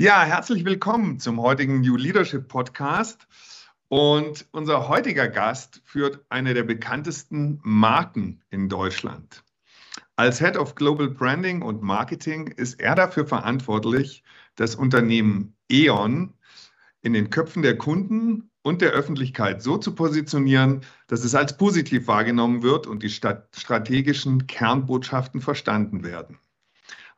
Ja, herzlich willkommen zum heutigen New Leadership Podcast. Und unser heutiger Gast führt eine der bekanntesten Marken in Deutschland. Als Head of Global Branding und Marketing ist er dafür verantwortlich, das Unternehmen E.ON in den Köpfen der Kunden und der Öffentlichkeit so zu positionieren, dass es als positiv wahrgenommen wird und die strategischen Kernbotschaften verstanden werden.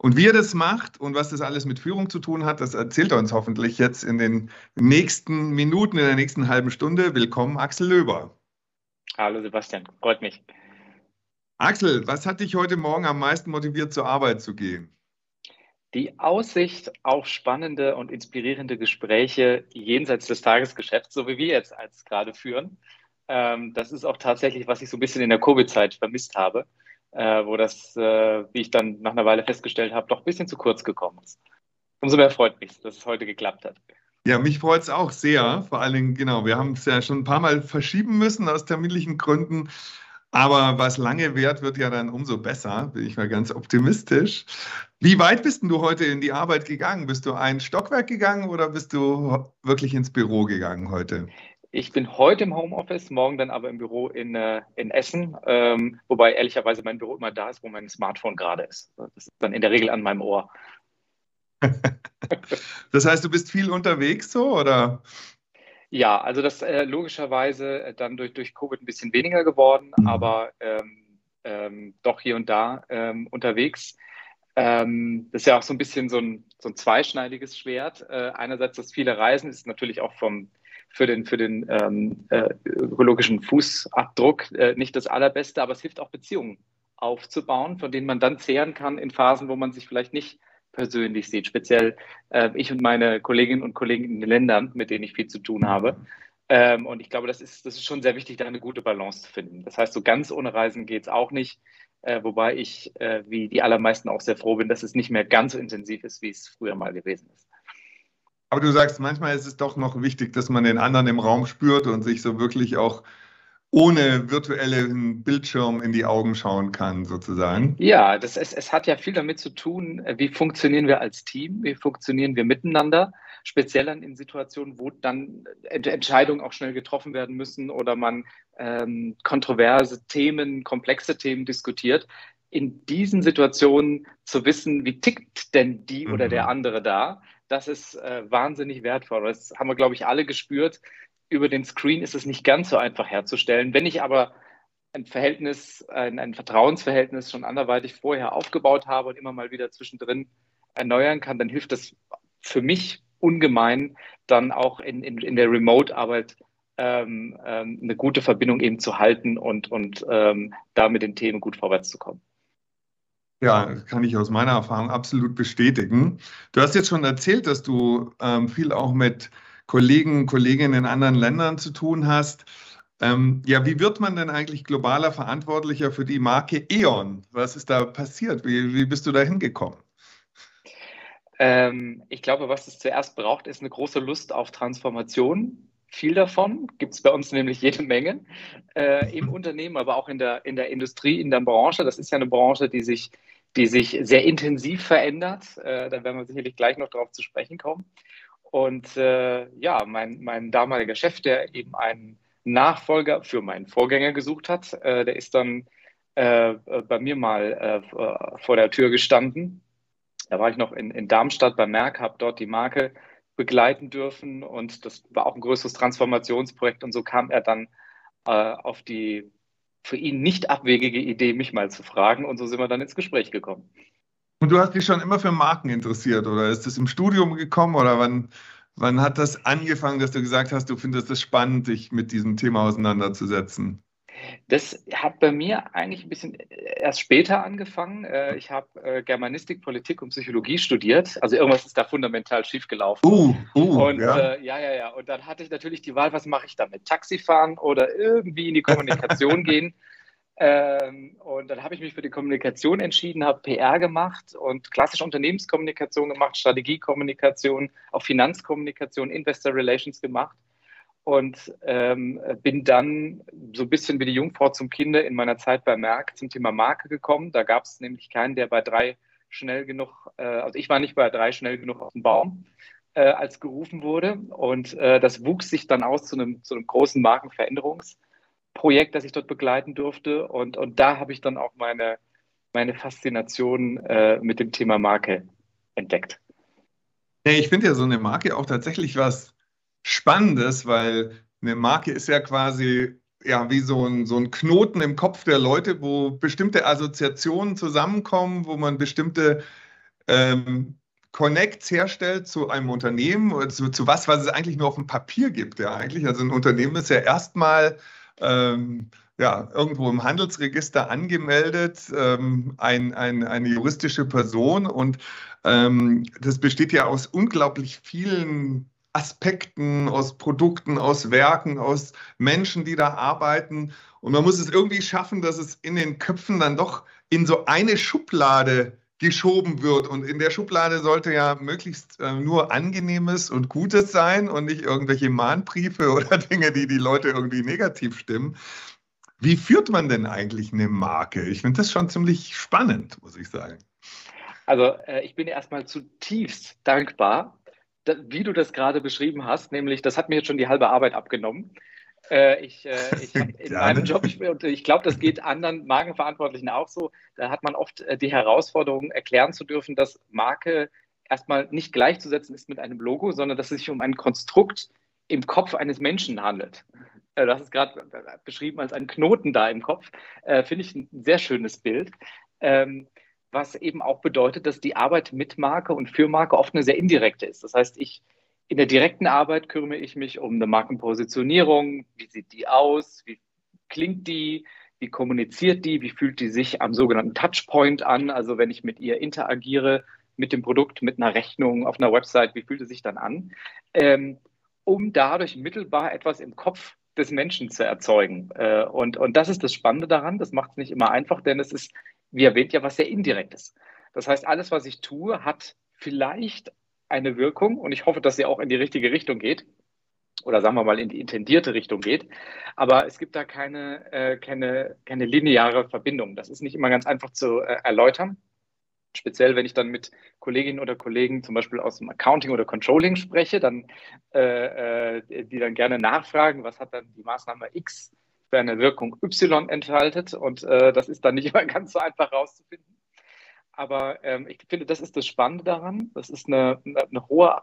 Und wie er das macht und was das alles mit Führung zu tun hat, das erzählt er uns hoffentlich jetzt in den nächsten Minuten, in der nächsten halben Stunde. Willkommen, Axel Löber. Hallo Sebastian, freut mich. Axel, was hat dich heute Morgen am meisten motiviert, zur Arbeit zu gehen? Die Aussicht auf spannende und inspirierende Gespräche jenseits des Tagesgeschäfts, so wie wir jetzt als gerade führen. Ähm, das ist auch tatsächlich, was ich so ein bisschen in der Covid-Zeit vermisst habe äh, wo das, äh, wie ich dann nach einer Weile festgestellt habe, doch ein bisschen zu kurz gekommen ist. Umso mehr freut mich, dass es heute geklappt hat. Ja, mich freut es auch sehr. Vor allen Dingen, genau, wir haben es ja schon ein paar Mal verschieben müssen aus terminlichen Gründen. Aber was lange währt, wird ja dann umso besser, bin ich mal ganz optimistisch. Wie weit bist du heute in die Arbeit gegangen? Bist du ein Stockwerk gegangen oder bist du wirklich ins Büro gegangen heute? Ich bin heute im Homeoffice, morgen dann aber im Büro in, äh, in Essen, ähm, wobei ehrlicherweise mein Büro immer da ist, wo mein Smartphone gerade ist. Das ist dann in der Regel an meinem Ohr. das heißt, du bist viel unterwegs so oder? Ja, also das äh, logischerweise äh, dann durch, durch Covid ein bisschen weniger geworden, mhm. aber ähm, ähm, doch hier und da ähm, unterwegs. Ähm, das ist ja auch so ein bisschen so ein, so ein zweischneidiges Schwert. Äh, einerseits das viele Reisen ist natürlich auch vom, für den, für den ähm, äh, ökologischen Fußabdruck äh, nicht das Allerbeste, aber es hilft auch Beziehungen aufzubauen, von denen man dann zehren kann in Phasen, wo man sich vielleicht nicht persönlich sieht. Speziell äh, ich und meine Kolleginnen und Kollegen in den Ländern, mit denen ich viel zu tun habe. Ähm, und ich glaube, das ist, das ist schon sehr wichtig, da eine gute Balance zu finden. Das heißt, so ganz ohne Reisen geht es auch nicht. Äh, wobei ich, äh, wie die allermeisten, auch sehr froh bin, dass es nicht mehr ganz so intensiv ist, wie es früher mal gewesen ist. Aber du sagst, manchmal ist es doch noch wichtig, dass man den anderen im Raum spürt und sich so wirklich auch ohne virtuellen Bildschirm in die Augen schauen kann, sozusagen. Ja, das, es, es hat ja viel damit zu tun, wie funktionieren wir als Team, wie funktionieren wir miteinander, speziell dann in Situationen, wo dann Entscheidungen auch schnell getroffen werden müssen oder man ähm, kontroverse Themen, komplexe Themen diskutiert. In diesen Situationen zu wissen, wie tickt denn die mhm. oder der andere da, das ist äh, wahnsinnig wertvoll. Das haben wir, glaube ich, alle gespürt. Über den Screen ist es nicht ganz so einfach herzustellen. Wenn ich aber ein Verhältnis, ein, ein Vertrauensverhältnis schon anderweitig vorher aufgebaut habe und immer mal wieder zwischendrin erneuern kann, dann hilft das für mich ungemein, dann auch in, in, in der Remote-Arbeit ähm, ähm, eine gute Verbindung eben zu halten und, und ähm, da mit den Themen gut vorwärts zu kommen. Ja, kann ich aus meiner Erfahrung absolut bestätigen. Du hast jetzt schon erzählt, dass du ähm, viel auch mit Kollegen, Kolleginnen in anderen Ländern zu tun hast. Ähm, ja, wie wird man denn eigentlich globaler Verantwortlicher für die Marke E.ON? Was ist da passiert? Wie, wie bist du da hingekommen? Ähm, ich glaube, was es zuerst braucht, ist eine große Lust auf Transformation viel davon, gibt es bei uns nämlich jede Menge äh, im Unternehmen, aber auch in der, in der Industrie, in der Branche. Das ist ja eine Branche, die sich, die sich sehr intensiv verändert. Äh, da werden wir sicherlich gleich noch darauf zu sprechen kommen. Und äh, ja, mein, mein damaliger Chef, der eben einen Nachfolger für meinen Vorgänger gesucht hat, äh, der ist dann äh, bei mir mal äh, vor der Tür gestanden. Da war ich noch in, in Darmstadt bei Merck, habe dort die Marke begleiten dürfen. Und das war auch ein größeres Transformationsprojekt. Und so kam er dann äh, auf die für ihn nicht abwegige Idee, mich mal zu fragen. Und so sind wir dann ins Gespräch gekommen. Und du hast dich schon immer für Marken interessiert oder ist das im Studium gekommen oder wann, wann hat das angefangen, dass du gesagt hast, du findest es spannend, dich mit diesem Thema auseinanderzusetzen? Das hat bei mir eigentlich ein bisschen äh, erst später angefangen. Äh, ich habe äh, Germanistik, Politik und Psychologie studiert. Also irgendwas ist da fundamental schiefgelaufen. Uh, uh, und ja. Äh, ja, ja, ja. Und dann hatte ich natürlich die Wahl, was mache ich damit? Taxi fahren oder irgendwie in die Kommunikation gehen. Ähm, und dann habe ich mich für die Kommunikation entschieden, habe PR gemacht und klassische Unternehmenskommunikation gemacht, Strategiekommunikation, auch Finanzkommunikation, Investor Relations gemacht und ähm, bin dann so ein bisschen wie die Jungfrau zum Kinde in meiner Zeit bei Merck zum Thema Marke gekommen. Da gab es nämlich keinen, der bei drei schnell genug, äh, also ich war nicht bei drei schnell genug auf dem Baum, äh, als gerufen wurde. Und äh, das wuchs sich dann aus zu einem, zu einem großen Markenveränderungsprojekt, das ich dort begleiten durfte. Und, und da habe ich dann auch meine, meine Faszination äh, mit dem Thema Marke entdeckt. Ich finde ja so eine Marke auch tatsächlich was Spannendes, weil eine Marke ist ja quasi ja, wie so ein, so ein Knoten im Kopf der Leute, wo bestimmte Assoziationen zusammenkommen, wo man bestimmte ähm, Connects herstellt zu einem Unternehmen oder zu, zu, was, was es eigentlich nur auf dem Papier gibt. Ja, eigentlich. Also ein Unternehmen ist ja erstmal ähm, ja, irgendwo im Handelsregister angemeldet, ähm, ein, ein, eine juristische Person und ähm, das besteht ja aus unglaublich vielen Aspekten, aus Produkten, aus Werken, aus Menschen, die da arbeiten. Und man muss es irgendwie schaffen, dass es in den Köpfen dann doch in so eine Schublade geschoben wird. Und in der Schublade sollte ja möglichst äh, nur Angenehmes und Gutes sein und nicht irgendwelche Mahnbriefe oder Dinge, die die Leute irgendwie negativ stimmen. Wie führt man denn eigentlich eine Marke? Ich finde das schon ziemlich spannend, muss ich sagen. Also äh, ich bin erstmal zutiefst dankbar, wie du das gerade beschrieben hast, nämlich das hat mir jetzt schon die halbe Arbeit abgenommen. Äh, ich, äh, ich in meinem Job, ich, und ich glaube, das geht anderen Markenverantwortlichen auch so, da hat man oft äh, die Herausforderung, erklären zu dürfen, dass Marke erstmal nicht gleichzusetzen ist mit einem Logo, sondern dass es sich um ein Konstrukt im Kopf eines Menschen handelt. Äh, das ist gerade beschrieben als ein Knoten da im Kopf. Äh, finde ich ein sehr schönes Bild. Ähm, was eben auch bedeutet, dass die Arbeit mit Marke und für Marke oft eine sehr indirekte ist. Das heißt, ich in der direkten Arbeit kümmere ich mich um eine Markenpositionierung. Wie sieht die aus? Wie klingt die? Wie kommuniziert die? Wie fühlt die sich am sogenannten Touchpoint an? Also wenn ich mit ihr interagiere, mit dem Produkt, mit einer Rechnung auf einer Website, wie fühlt es sich dann an? Ähm, um dadurch mittelbar etwas im Kopf des Menschen zu erzeugen. Äh, und, und das ist das Spannende daran. Das macht es nicht immer einfach, denn es ist wie erwähnt, ja was sehr Indirektes. Das heißt, alles, was ich tue, hat vielleicht eine Wirkung und ich hoffe, dass sie auch in die richtige Richtung geht oder sagen wir mal in die intendierte Richtung geht. Aber es gibt da keine, äh, keine, keine lineare Verbindung. Das ist nicht immer ganz einfach zu äh, erläutern. Speziell, wenn ich dann mit Kolleginnen oder Kollegen zum Beispiel aus dem Accounting oder Controlling spreche, dann, äh, äh die dann gerne nachfragen, was hat dann die Maßnahme X für eine Wirkung Y entfaltet. Und äh, das ist dann nicht immer ganz so einfach herauszufinden. Aber ähm, ich finde, das ist das Spannende daran. Das ist eine, eine, eine, hohe,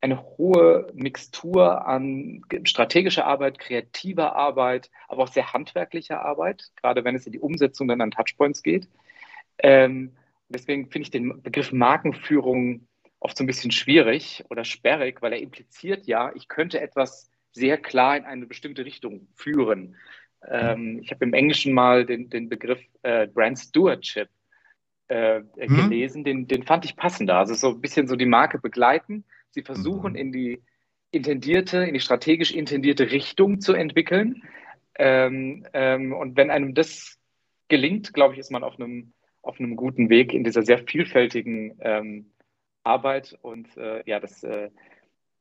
eine hohe Mixtur an strategischer Arbeit, kreativer Arbeit, aber auch sehr handwerklicher Arbeit, gerade wenn es in die Umsetzung dann an Touchpoints geht. Ähm, deswegen finde ich den Begriff Markenführung oft so ein bisschen schwierig oder sperrig, weil er impliziert ja, ich könnte etwas sehr klar in eine bestimmte Richtung führen. Ähm, ich habe im Englischen mal den, den Begriff äh, Brand Stewardship äh, mhm. gelesen, den, den fand ich passender. Also so ein bisschen so die Marke begleiten. Sie versuchen mhm. in die intendierte, in die strategisch intendierte Richtung zu entwickeln. Ähm, ähm, und wenn einem das gelingt, glaube ich, ist man auf einem, auf einem guten Weg in dieser sehr vielfältigen ähm, Arbeit. Und äh, ja, das äh,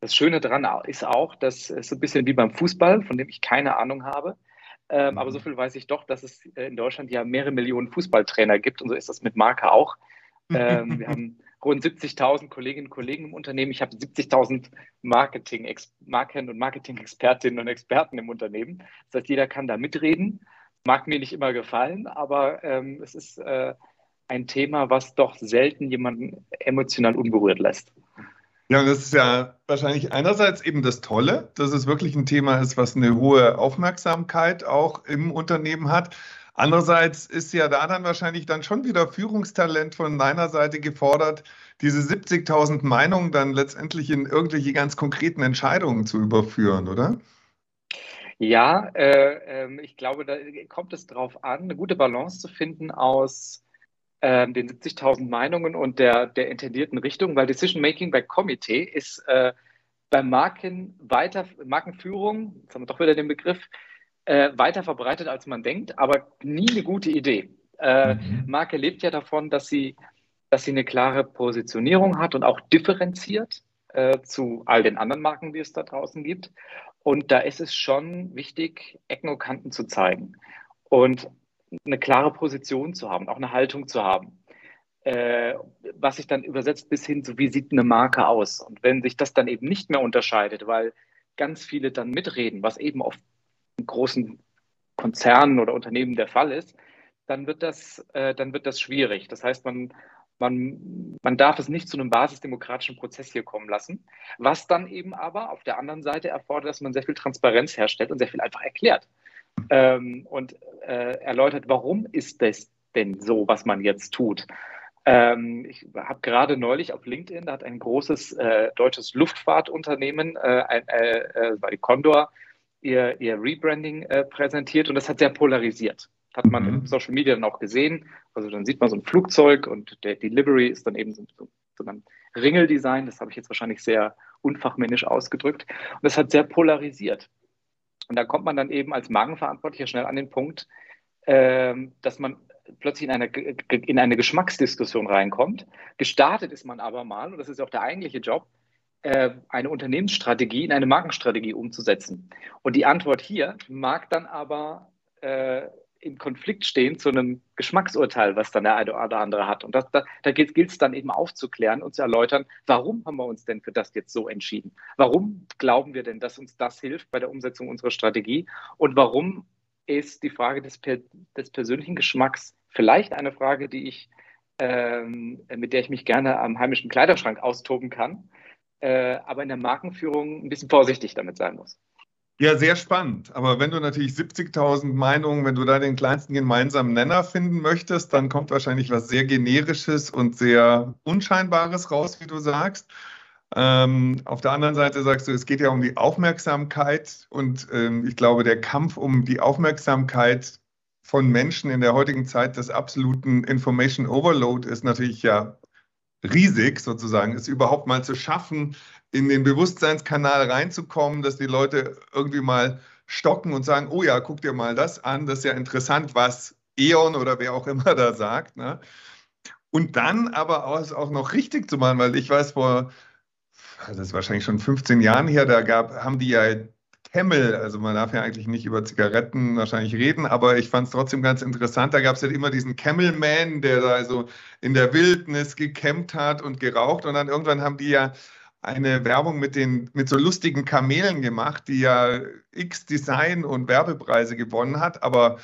das Schöne daran ist auch, dass es so ein bisschen wie beim Fußball, von dem ich keine Ahnung habe. Ähm, aber so mhm. viel weiß ich doch, dass es äh, in Deutschland ja mehrere Millionen Fußballtrainer gibt und so ist das mit Marke auch. Ähm, wir haben rund 70.000 Kolleginnen und Kollegen im Unternehmen. Ich habe 70.000 Marketing, Marken- und Marketing-Expertinnen und Experten im Unternehmen. Das heißt, jeder kann da mitreden. Mag mir nicht immer gefallen, aber ähm, es ist äh, ein Thema, was doch selten jemanden emotional unberührt lässt. Ja, das ist ja wahrscheinlich einerseits eben das Tolle, dass es wirklich ein Thema ist, was eine hohe Aufmerksamkeit auch im Unternehmen hat. Andererseits ist ja da dann wahrscheinlich dann schon wieder Führungstalent von deiner Seite gefordert, diese 70.000 Meinungen dann letztendlich in irgendwelche ganz konkreten Entscheidungen zu überführen, oder? Ja, äh, äh, ich glaube, da kommt es darauf an, eine gute Balance zu finden aus äh, den 70.000 Meinungen und der, der intendierten Richtung, weil Decision Making bei Komitee ist äh, bei Marken weiter, Markenführung, jetzt haben wir doch wieder den Begriff, äh, weiter verbreitet, als man denkt, aber nie eine gute Idee. Äh, mhm. Marke lebt ja davon, dass sie, dass sie eine klare Positionierung hat und auch differenziert äh, zu all den anderen Marken, die es da draußen gibt. Und da ist es schon wichtig, Ecken und Kanten zu zeigen. Und eine klare Position zu haben, auch eine Haltung zu haben. äh, was sich dann übersetzt bis hin zu, wie sieht eine Marke aus? Und wenn sich das dann eben nicht mehr unterscheidet, weil ganz viele dann mitreden, was eben auf großen Konzernen oder Unternehmen der Fall ist, dann wird das, äh, dann wird das schwierig. Das heißt, man, man, man darf es nicht zu einem basisdemokratischen Prozess hier kommen lassen, was dann eben aber auf der anderen Seite erfordert, dass man sehr viel Transparenz herstellt und sehr viel einfach erklärt ähm, und äh, erläutert, warum ist das denn so, was man jetzt tut. Ähm, ich habe gerade neulich auf LinkedIn, da hat ein großes äh, deutsches Luftfahrtunternehmen, äh, äh, äh, war die Condor, ihr, ihr Rebranding äh, präsentiert und das hat sehr polarisiert. Hat man mhm. in Social Media dann auch gesehen. Also dann sieht man so ein Flugzeug und der Delivery ist dann eben so, so, so ein Ringeldesign. Das habe ich jetzt wahrscheinlich sehr unfachmännisch ausgedrückt. Und das hat sehr polarisiert. Und da kommt man dann eben als Markenverantwortlicher schnell an den Punkt, äh, dass man plötzlich in eine, in eine Geschmacksdiskussion reinkommt. Gestartet ist man aber mal, und das ist auch der eigentliche Job, äh, eine Unternehmensstrategie in eine Markenstrategie umzusetzen. Und die Antwort hier mag dann aber äh, im Konflikt stehen zu einem Geschmacksurteil, was dann der eine oder andere hat. Und das, da, da gilt es dann eben aufzuklären und zu erläutern, warum haben wir uns denn für das jetzt so entschieden? Warum glauben wir denn, dass uns das hilft bei der Umsetzung unserer Strategie? Und warum ist die Frage des, des persönlichen Geschmacks vielleicht eine Frage, die ich, ähm, mit der ich mich gerne am heimischen Kleiderschrank austoben kann, äh, aber in der Markenführung ein bisschen vorsichtig damit sein muss. Ja, sehr spannend. Aber wenn du natürlich 70.000 Meinungen, wenn du da den kleinsten gemeinsamen Nenner finden möchtest, dann kommt wahrscheinlich was sehr generisches und sehr unscheinbares raus, wie du sagst. Ähm, auf der anderen Seite sagst du, es geht ja um die Aufmerksamkeit und ähm, ich glaube, der Kampf um die Aufmerksamkeit von Menschen in der heutigen Zeit des absoluten Information Overload ist natürlich ja riesig sozusagen, es überhaupt mal zu schaffen, in den Bewusstseinskanal reinzukommen, dass die Leute irgendwie mal stocken und sagen, oh ja, guck dir mal das an, das ist ja interessant, was E.ON oder wer auch immer da sagt. Ne? Und dann aber auch noch richtig zu machen, weil ich weiß, vor das ist wahrscheinlich schon 15 Jahren her, da gab, haben die ja Camel, also man darf ja eigentlich nicht über Zigaretten wahrscheinlich reden, aber ich fand es trotzdem ganz interessant. Da gab es ja immer diesen Camel Man, der da so in der Wildnis gecampt hat und geraucht und dann irgendwann haben die ja eine Werbung mit den mit so lustigen Kamelen gemacht, die ja X Design und Werbepreise gewonnen hat, aber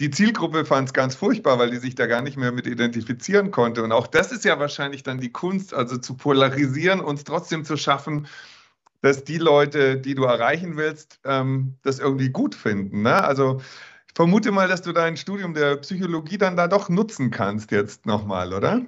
die Zielgruppe fand es ganz furchtbar, weil die sich da gar nicht mehr mit identifizieren konnte. Und auch das ist ja wahrscheinlich dann die Kunst, also zu polarisieren, uns trotzdem zu schaffen, dass die Leute, die du erreichen willst, ähm, das irgendwie gut finden. Ne? Also ich vermute mal, dass du dein Studium der Psychologie dann da doch nutzen kannst jetzt nochmal, oder?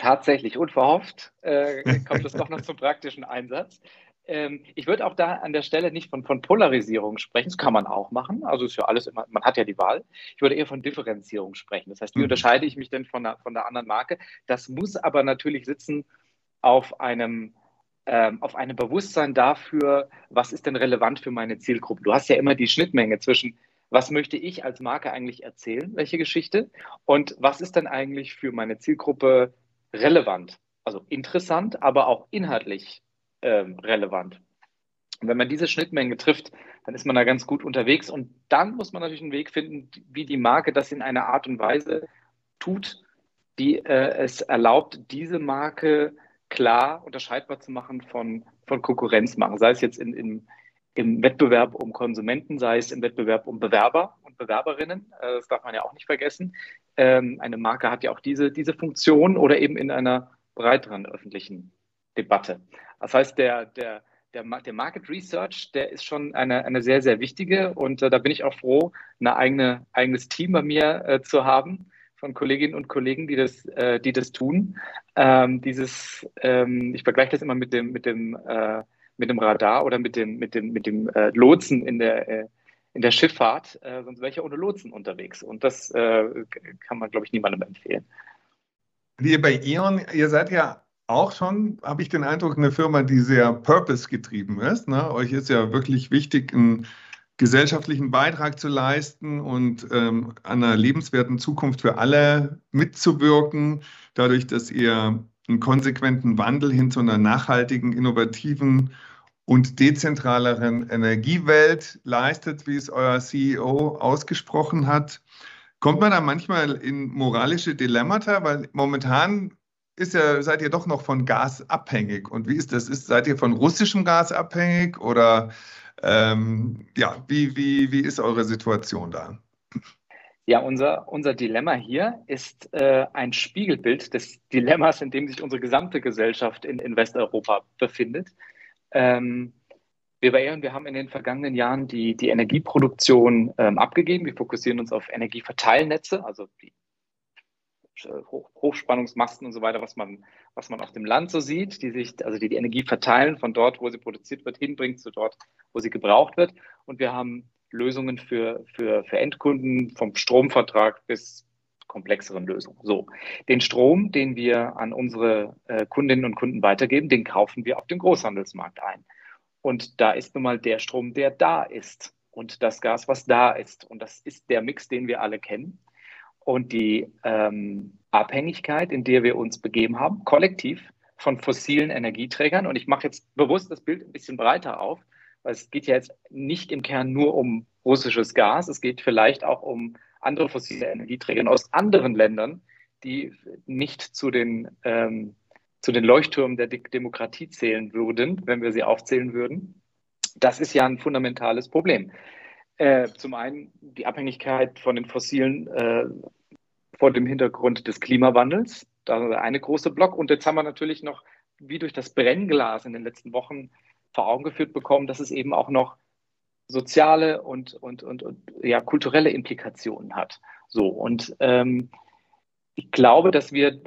Tatsächlich, unverhofft äh, kommt es doch noch zum praktischen Einsatz. Ähm, ich würde auch da an der Stelle nicht von, von Polarisierung sprechen. Das kann man auch machen. Also ist ja alles immer, man hat ja die Wahl. Ich würde eher von Differenzierung sprechen. Das heißt, wie mhm. unterscheide ich mich denn von der, von der anderen Marke? Das muss aber natürlich sitzen auf einem ähm, auf einem Bewusstsein dafür, was ist denn relevant für meine Zielgruppe. Du hast ja immer die Schnittmenge zwischen, was möchte ich als Marke eigentlich erzählen, welche Geschichte, und was ist denn eigentlich für meine Zielgruppe relevant. Also interessant, aber auch inhaltlich ähm, relevant. Und wenn man diese Schnittmenge trifft, dann ist man da ganz gut unterwegs. Und dann muss man natürlich einen Weg finden, wie die Marke das in einer Art und Weise tut, die äh, es erlaubt, diese Marke klar unterscheidbar zu machen von, von Konkurrenzmarken. Sei es jetzt in, in, im Wettbewerb um Konsumenten, sei es im Wettbewerb um Bewerber und Bewerberinnen. Äh, das darf man ja auch nicht vergessen. Ähm, eine Marke hat ja auch diese, diese Funktion oder eben in einer breiteren öffentlichen Debatte. Das heißt, der, der, der, der Market Research, der ist schon eine, eine sehr, sehr wichtige und äh, da bin ich auch froh, ein eigene, eigenes Team bei mir äh, zu haben von Kolleginnen und Kollegen, die das, die das tun. Ähm, dieses, ähm, ich vergleiche das immer mit dem, mit dem, mit dem Radar oder mit dem, mit dem, mit dem äh, Lotsen in der, äh, in der Schifffahrt, äh, sonst wäre ich ja ohne Lotsen unterwegs. Und das kann man, glaube ich, niemandem empfehlen. Ihr bei E.ON, ihr seid ja auch schon, habe ich den Eindruck, eine Firma, die sehr purpose-getrieben ist. Ne? Euch ist ja wirklich wichtig, einen gesellschaftlichen Beitrag zu leisten und ähm, an einer lebenswerten Zukunft für alle mitzuwirken, dadurch, dass ihr einen konsequenten Wandel hin zu einer nachhaltigen, innovativen und dezentraleren Energiewelt leistet, wie es euer CEO ausgesprochen hat. Kommt man da manchmal in moralische Dilemmata? Weil momentan ist ja, seid ihr doch noch von Gas abhängig. Und wie ist das? Ist, seid ihr von russischem Gas abhängig oder ähm, ja, wie, wie, wie ist eure Situation da? Ja, unser, unser Dilemma hier ist äh, ein Spiegelbild des Dilemmas, in dem sich unsere gesamte Gesellschaft in, in Westeuropa befindet. Ähm, wir bei E.ON, wir haben in den vergangenen Jahren die, die Energieproduktion ähm, abgegeben. Wir fokussieren uns auf Energieverteilnetze, also die äh, Hoch, Hochspannungsmasten und so weiter, was man, was man auf dem Land so sieht, die sich, also die, die Energie verteilen von dort, wo sie produziert wird, hinbringt zu dort, wo sie gebraucht wird. Und wir haben Lösungen für, für, für Endkunden vom Stromvertrag bis komplexeren Lösungen. So, den Strom, den wir an unsere äh, Kundinnen und Kunden weitergeben, den kaufen wir auf dem Großhandelsmarkt ein. Und da ist nun mal der Strom, der da ist und das Gas, was da ist. Und das ist der Mix, den wir alle kennen. Und die ähm, Abhängigkeit, in der wir uns begeben haben, kollektiv von fossilen Energieträgern. Und ich mache jetzt bewusst das Bild ein bisschen breiter auf, weil es geht ja jetzt nicht im Kern nur um russisches Gas, es geht vielleicht auch um andere fossile Energieträger aus anderen Ländern, die nicht zu den, ähm, zu den Leuchttürmen der Demokratie zählen würden, wenn wir sie aufzählen würden. Das ist ja ein fundamentales Problem. Äh, zum einen die Abhängigkeit von den fossilen äh, vor dem Hintergrund des Klimawandels. Da eine große Block. Und jetzt haben wir natürlich noch, wie durch das Brennglas in den letzten Wochen vor Augen geführt bekommen, dass es eben auch noch soziale und, und, und, und ja, kulturelle Implikationen hat. So, und ähm, ich glaube, dass wir,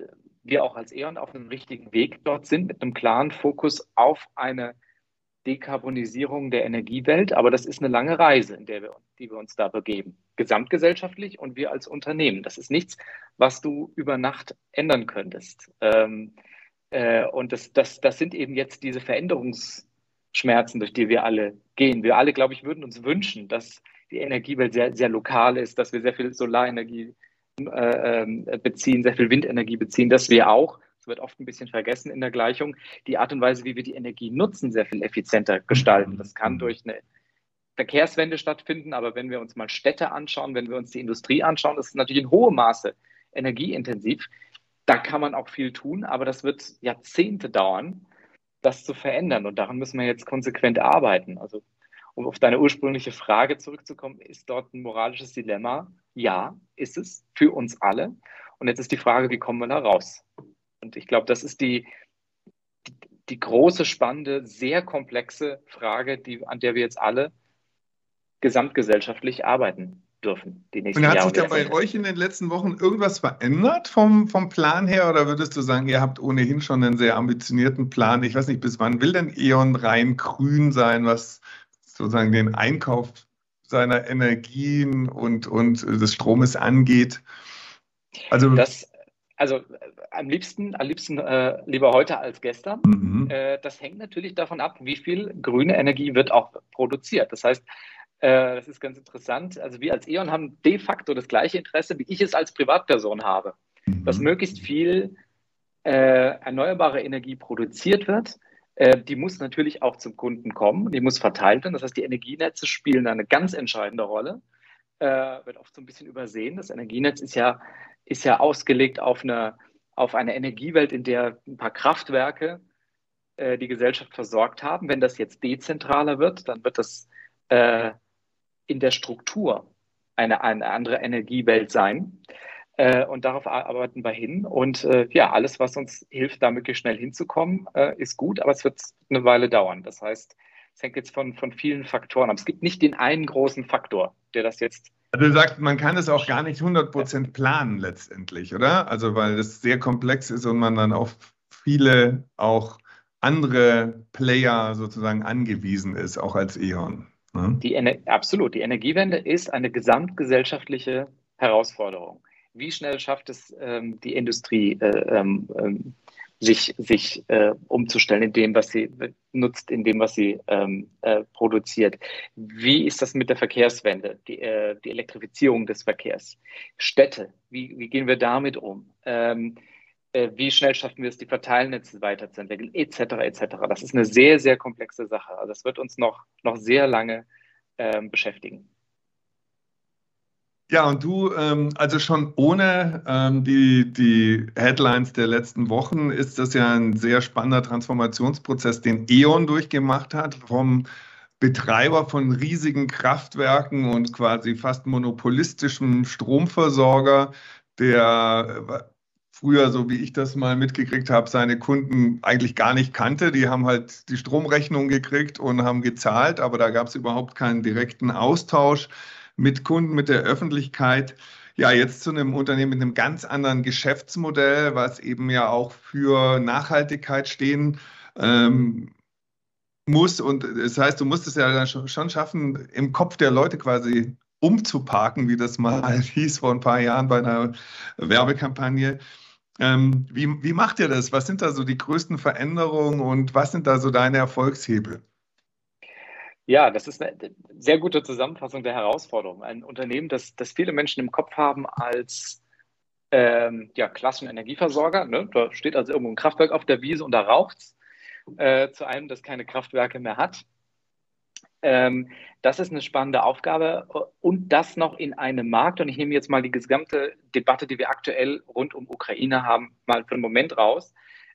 wir auch als E.ON auf einem richtigen Weg dort sind, mit einem klaren Fokus auf eine Dekarbonisierung der Energiewelt. Aber das ist eine lange Reise, in der wir, die wir uns da begeben, gesamtgesellschaftlich und wir als Unternehmen. Das ist nichts, was du über Nacht ändern könntest. Ähm, äh, und das, das, das sind eben jetzt diese Veränderungs- Schmerzen, durch die wir alle gehen. Wir alle, glaube ich, würden uns wünschen, dass die Energiewelt sehr, sehr lokal ist, dass wir sehr viel Solarenergie äh, ähm, beziehen, sehr viel Windenergie beziehen, dass wir auch, das wird oft ein bisschen vergessen in der Gleichung, die Art und Weise, wie wir die Energie nutzen, sehr viel effizienter gestalten. Das kann durch eine Verkehrswende stattfinden, aber wenn wir uns mal Städte anschauen, wenn wir uns die Industrie anschauen, das ist natürlich in hohem Maße energieintensiv. Da kann man auch viel tun, aber das wird Jahrzehnte dauern das zu verändern. Und daran müssen wir jetzt konsequent arbeiten. Also, um auf deine ursprüngliche Frage zurückzukommen, ist dort ein moralisches Dilemma? Ja, ist es für uns alle. Und jetzt ist die Frage, wie kommen wir da raus? Und ich glaube, das ist die, die, große, spannende, sehr komplexe Frage, die, an der wir jetzt alle gesamtgesellschaftlich arbeiten dürfen. Die nächsten Und hat Jahre sich da bei euch in den letzten Wochen irgendwas verändert vom, vom Plan her oder würdest du sagen, ihr habt ohnehin schon einen sehr ambitionierten Plan? Ich weiß nicht, bis wann will denn E.ON rein grün sein, was sozusagen den Einkauf seiner Energien und, und des Stromes angeht? Also, das, also äh, am liebsten, am liebsten äh, lieber heute als gestern. Mhm. Äh, das hängt natürlich davon ab, wie viel grüne Energie wird auch produziert. Das heißt, äh, das ist ganz interessant. Also wir als E.ON haben de facto das gleiche Interesse, wie ich es als Privatperson habe, mhm. dass möglichst viel äh, erneuerbare Energie produziert wird. Äh, die muss natürlich auch zum Kunden kommen, die muss verteilt werden. Das heißt, die Energienetze spielen eine ganz entscheidende Rolle. Äh, wird oft so ein bisschen übersehen. Das Energienetz ist ja, ist ja ausgelegt auf eine, auf eine Energiewelt, in der ein paar Kraftwerke äh, die Gesellschaft versorgt haben. Wenn das jetzt dezentraler wird, dann wird das äh, in der Struktur eine, eine andere Energiewelt sein. Äh, und darauf arbeiten wir hin. Und äh, ja, alles, was uns hilft, da möglichst schnell hinzukommen, äh, ist gut, aber es wird eine Weile dauern. Das heißt, es hängt jetzt von, von vielen Faktoren ab. Es gibt nicht den einen großen Faktor, der das jetzt. Also du sagst, man kann es auch gar nicht 100% planen letztendlich, oder? Also weil es sehr komplex ist und man dann auf viele auch andere Player sozusagen angewiesen ist, auch als E.ON. Mhm. Die absolut. Die Energiewende ist eine gesamtgesellschaftliche Herausforderung. Wie schnell schafft es ähm, die Industrie, äh, ähm, ähm, sich, sich äh, umzustellen in dem, was sie nutzt, in dem, was sie ähm, äh, produziert? Wie ist das mit der Verkehrswende, die, äh, die Elektrifizierung des Verkehrs? Städte, wie, wie gehen wir damit um? Ähm, äh, wie schnell schaffen wir es, die Verteilnetze weiterzuentwickeln, etc., etc. Das ist eine sehr, sehr komplexe Sache. Also das wird uns noch, noch sehr lange ähm, beschäftigen. Ja, und du, ähm, also schon ohne ähm, die, die Headlines der letzten Wochen ist das ja ein sehr spannender Transformationsprozess, den E.ON durchgemacht hat, vom Betreiber von riesigen Kraftwerken und quasi fast monopolistischem Stromversorger, der äh, früher, so wie ich das mal mitgekriegt habe, seine Kunden eigentlich gar nicht kannte. Die haben halt die Stromrechnung gekriegt und haben gezahlt, aber da gab es überhaupt keinen direkten Austausch mit Kunden, mit der Öffentlichkeit. Ja, jetzt zu einem Unternehmen mit einem ganz anderen Geschäftsmodell, was eben ja auch für Nachhaltigkeit stehen ähm, muss. Und das heißt, du musst es ja dann schon schaffen, im Kopf der Leute quasi umzuparken, wie das mal hieß vor ein paar Jahren bei einer Werbekampagne. Ähm, wie, wie macht ihr das? Was sind da so die größten Veränderungen und was sind da so deine Erfolgshebel? Ja, das ist eine sehr gute Zusammenfassung der Herausforderung. Ein Unternehmen, das, das viele Menschen im Kopf haben als ähm, ja, klassischen Energieversorger. Ne? Da steht also irgendwo ein Kraftwerk auf der Wiese und da raucht es. Äh, zu einem, das keine Kraftwerke mehr hat. Ähm, das ist eine spannende Aufgabe und das noch in einem Markt. Und ich nehme jetzt mal die gesamte Debatte, die wir aktuell rund um Ukraine haben, mal für einen Moment raus.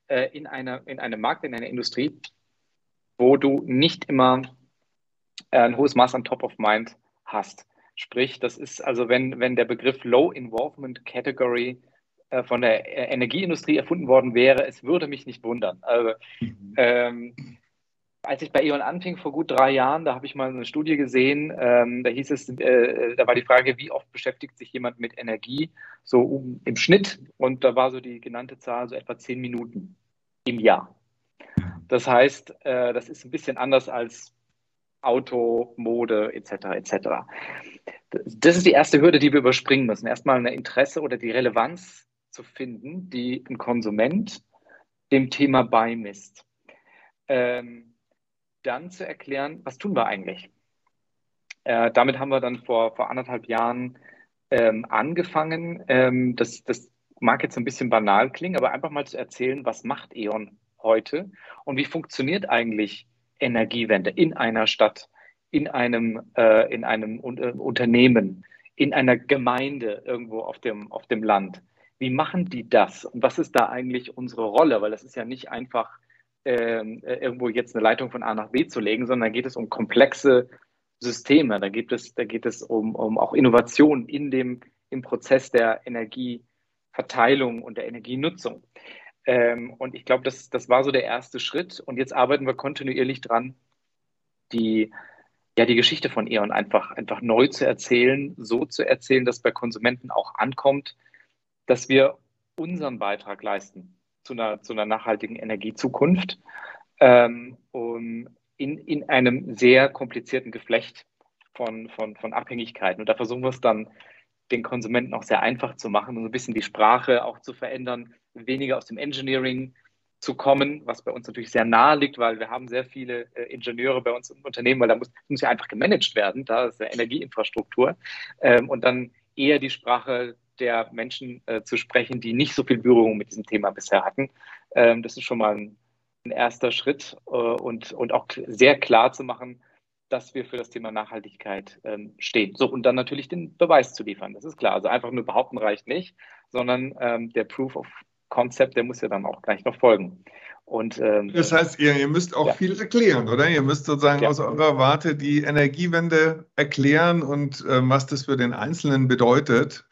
Äh, in, einer, in einem Markt, in einer Industrie, wo du nicht immer äh, ein hohes Maß an Top of Mind hast. Sprich, das ist also, wenn, wenn der Begriff Low Involvement Category äh, von der äh, Energieindustrie erfunden worden wäre, es würde mich nicht wundern. Also, mhm. ähm, als ich bei E.ON anfing vor gut drei Jahren, da habe ich mal eine Studie gesehen, ähm, da hieß es, äh, da war die Frage, wie oft beschäftigt sich jemand mit Energie, so um, im Schnitt, und da war so die genannte Zahl so etwa zehn Minuten im Jahr. Das heißt, äh, das ist ein bisschen anders als Auto, Mode etc. etc. Das ist die erste Hürde, die wir überspringen müssen. Erstmal ein Interesse oder die Relevanz zu finden, die ein Konsument dem Thema beimisst. Ähm, dann zu erklären, was tun wir eigentlich? Äh, damit haben wir dann vor, vor anderthalb Jahren ähm, angefangen. Ähm, das, das mag jetzt ein bisschen banal klingen, aber einfach mal zu erzählen, was macht E.ON heute und wie funktioniert eigentlich Energiewende in einer Stadt, in einem, äh, in einem uh, Unternehmen, in einer Gemeinde irgendwo auf dem, auf dem Land. Wie machen die das? Und was ist da eigentlich unsere Rolle? Weil das ist ja nicht einfach, äh, irgendwo jetzt eine Leitung von A nach B zu legen, sondern da geht es um komplexe Systeme. Da geht es, da geht es um, um auch Innovation in dem, im Prozess der Energieverteilung und der Energienutzung. Ähm, und ich glaube, das, das war so der erste Schritt. Und jetzt arbeiten wir kontinuierlich dran, die, ja, die Geschichte von E.ON einfach, einfach neu zu erzählen, so zu erzählen, dass bei Konsumenten auch ankommt, dass wir unseren Beitrag leisten zu einer, zu einer nachhaltigen Energiezukunft ähm, um in, in einem sehr komplizierten Geflecht von, von, von Abhängigkeiten. Und da versuchen wir es dann den Konsumenten auch sehr einfach zu machen und so ein bisschen die Sprache auch zu verändern, weniger aus dem Engineering zu kommen, was bei uns natürlich sehr nahe liegt, weil wir haben sehr viele äh, Ingenieure bei uns im Unternehmen, weil da muss, muss ja einfach gemanagt werden, da ist ja Energieinfrastruktur ähm, und dann eher die Sprache der Menschen äh, zu sprechen, die nicht so viel Berührung mit diesem Thema bisher hatten. Ähm, das ist schon mal ein, ein erster Schritt äh, und, und auch sehr klar zu machen, dass wir für das Thema Nachhaltigkeit ähm, stehen. So, und dann natürlich den Beweis zu liefern, das ist klar. Also einfach nur behaupten reicht nicht, sondern ähm, der Proof of Concept, der muss ja dann auch gleich noch folgen. Und, ähm, das heißt, ihr, ihr müsst auch ja. viel erklären, oder? Ihr müsst sozusagen ja. aus eurer Warte die Energiewende erklären und äh, was das für den Einzelnen bedeutet.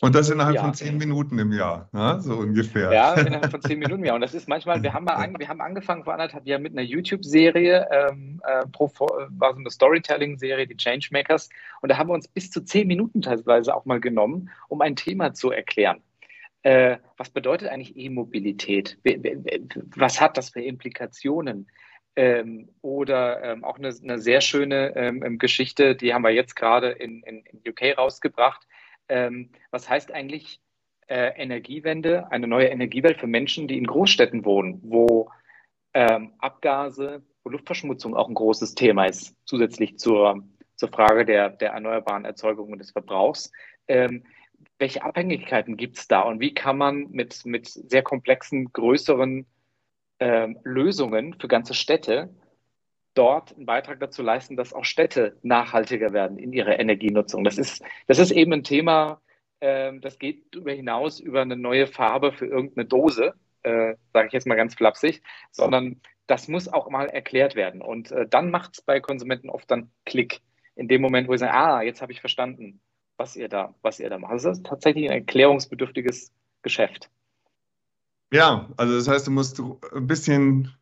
Und das innerhalb ja. von zehn Minuten im Jahr, ne? so ungefähr. Ja, innerhalb von zehn Minuten im Jahr. Und das ist manchmal, wir haben, mal an, wir haben angefangen vor anderthalb Jahren mit einer YouTube-Serie, ähm, äh, war so eine Storytelling-Serie, die Changemakers. Und da haben wir uns bis zu zehn Minuten teilweise auch mal genommen, um ein Thema zu erklären. Äh, was bedeutet eigentlich E-Mobilität? Was hat das für Implikationen? Ähm, oder ähm, auch eine, eine, sehr schöne ähm, Geschichte, die haben wir jetzt gerade in, in, in UK rausgebracht ähm, was heißt eigentlich äh, Energiewende, eine neue Energiewelt für Menschen, die in Großstädten wohnen, wo ähm, Abgase, wo Luftverschmutzung auch ein großes Thema ist, zusätzlich zur, zur Frage der, der erneuerbaren Erzeugung und des Verbrauchs. Ähm, welche Abhängigkeiten gibt es da und wie kann man mit, mit sehr komplexen, größeren ähm, Lösungen für ganze Städte dort einen Beitrag dazu leisten, dass auch Städte nachhaltiger werden in ihrer Energienutzung. Das ist, das ist eben ein Thema, äh, das geht darüber hinaus über eine neue Farbe für irgendeine Dose, äh, sage ich jetzt mal ganz flapsig, sondern das muss auch mal erklärt werden. Und äh, dann macht es bei Konsumenten oft dann Klick. In dem Moment, wo sie sagen, ah, jetzt habe ich verstanden, was ihr da, was ihr da macht. Also das ist tatsächlich ein erklärungsbedürftiges Geschäft. Ja, also das heißt, du musst ein bisschen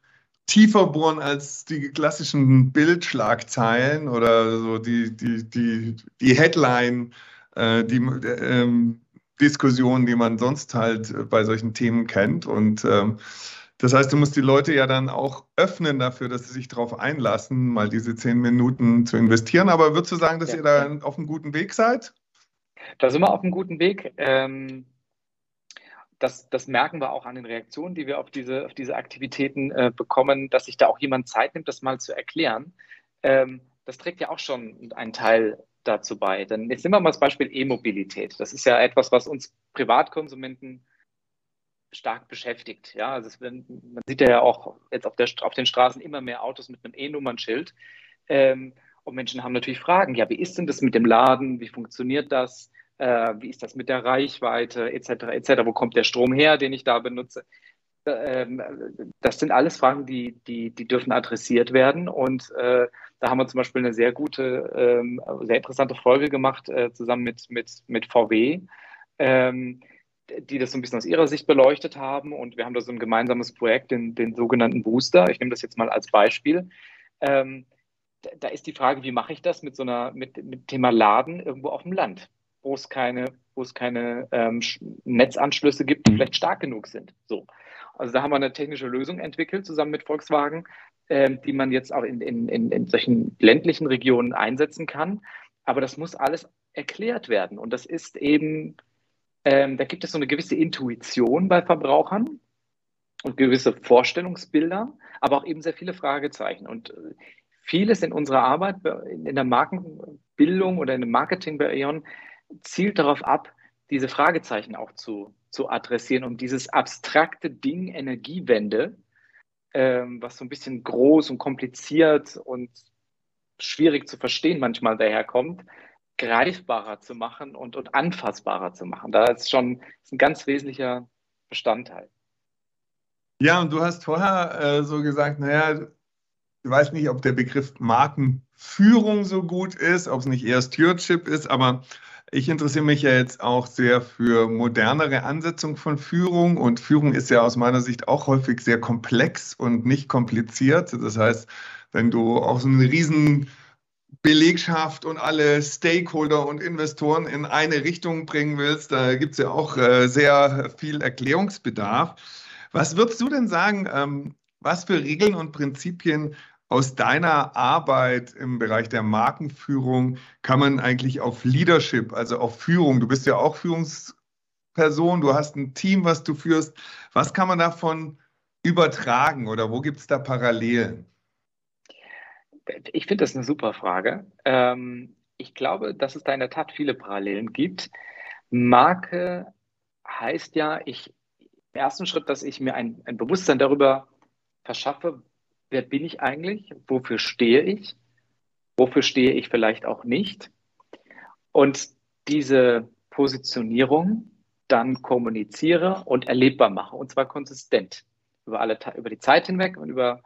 tiefer bohren als die klassischen Bildschlagzeilen oder so die, die, die, die Headline, äh, die ähm, Diskussionen, die man sonst halt bei solchen Themen kennt. Und ähm, das heißt, du musst die Leute ja dann auch öffnen dafür, dass sie sich darauf einlassen, mal diese zehn Minuten zu investieren. Aber würdest du sagen, dass ja. ihr da auf einem guten Weg seid? Da sind wir auf einem guten Weg. Ähm, das, das, merken wir auch an den Reaktionen, die wir auf diese, auf diese Aktivitäten äh, bekommen, dass sich da auch jemand Zeit nimmt, das mal zu erklären. Ähm, das trägt ja auch schon einen Teil dazu bei. Denn jetzt nehmen wir mal das Beispiel E-Mobilität. Das ist ja etwas, was uns Privatkonsumenten stark beschäftigt. Ja, also es, man sieht ja auch jetzt auf, der, auf, den Straßen immer mehr Autos mit einem E-Nummernschild. Ähm, und Menschen haben natürlich Fragen. Ja, wie ist denn das mit dem Laden? Wie funktioniert das? Äh, wie ist das mit der Reichweite etc. etc. Wo kommt der Strom her, den ich da benutze? Ähm, das sind alles Fragen, die, die, die dürfen adressiert werden. Und äh, da haben wir zum Beispiel eine sehr gute, ähm, sehr interessante Folge gemacht, äh, zusammen mit, mit, mit VW. Ähm, die das so ein bisschen aus ihrer Sicht beleuchtet haben. Und wir haben da so ein gemeinsames Projekt, den, den sogenannten Booster. Ich nehme das jetzt mal als Beispiel. Ähm, da ist die Frage, wie mache ich das mit so einer, mit, mit Thema Laden irgendwo auf dem Land, wo es keine, wo es keine ähm, Netzanschlüsse gibt, die vielleicht stark genug sind. So. Also da haben wir eine technische Lösung entwickelt, zusammen mit Volkswagen, ähm, die man jetzt auch in, in, in, in solchen ländlichen Regionen einsetzen kann. Aber das muss alles erklärt werden. Und das ist eben ähm, da gibt es so eine gewisse Intuition bei Verbrauchern und gewisse Vorstellungsbilder, aber auch eben sehr viele Fragezeichen. Und äh, vieles in unserer Arbeit, in der Markenbildung oder in dem Marketing bei E.ON, zielt darauf ab, diese Fragezeichen auch zu, zu adressieren, um dieses abstrakte Ding Energiewende, ähm, was so ein bisschen groß und kompliziert und schwierig zu verstehen manchmal daherkommt, greifbarer zu machen und, und anfassbarer zu machen. Da ist schon ist ein ganz wesentlicher Bestandteil. Ja, und du hast vorher äh, so gesagt, naja, du weißt nicht, ob der Begriff Markenführung so gut ist, ob es nicht eher Stewardship ist, aber ich interessiere mich ja jetzt auch sehr für modernere Ansetzung von Führung und Führung ist ja aus meiner Sicht auch häufig sehr komplex und nicht kompliziert. Das heißt, wenn du auch so einen riesen Belegschaft und alle Stakeholder und Investoren in eine Richtung bringen willst, da gibt es ja auch äh, sehr viel Erklärungsbedarf. Was würdest du denn sagen, ähm, was für Regeln und Prinzipien aus deiner Arbeit im Bereich der Markenführung kann man eigentlich auf Leadership, also auf Führung, du bist ja auch Führungsperson, du hast ein Team, was du führst, was kann man davon übertragen oder wo gibt es da Parallelen? Ich finde das eine super Frage. Ähm, ich glaube, dass es da in der Tat viele Parallelen gibt. Marke heißt ja, ich im ersten Schritt, dass ich mir ein, ein Bewusstsein darüber verschaffe, wer bin ich eigentlich, wofür stehe ich, wofür stehe ich vielleicht auch nicht. Und diese Positionierung dann kommuniziere und erlebbar mache, und zwar konsistent über, alle, über die Zeit hinweg und über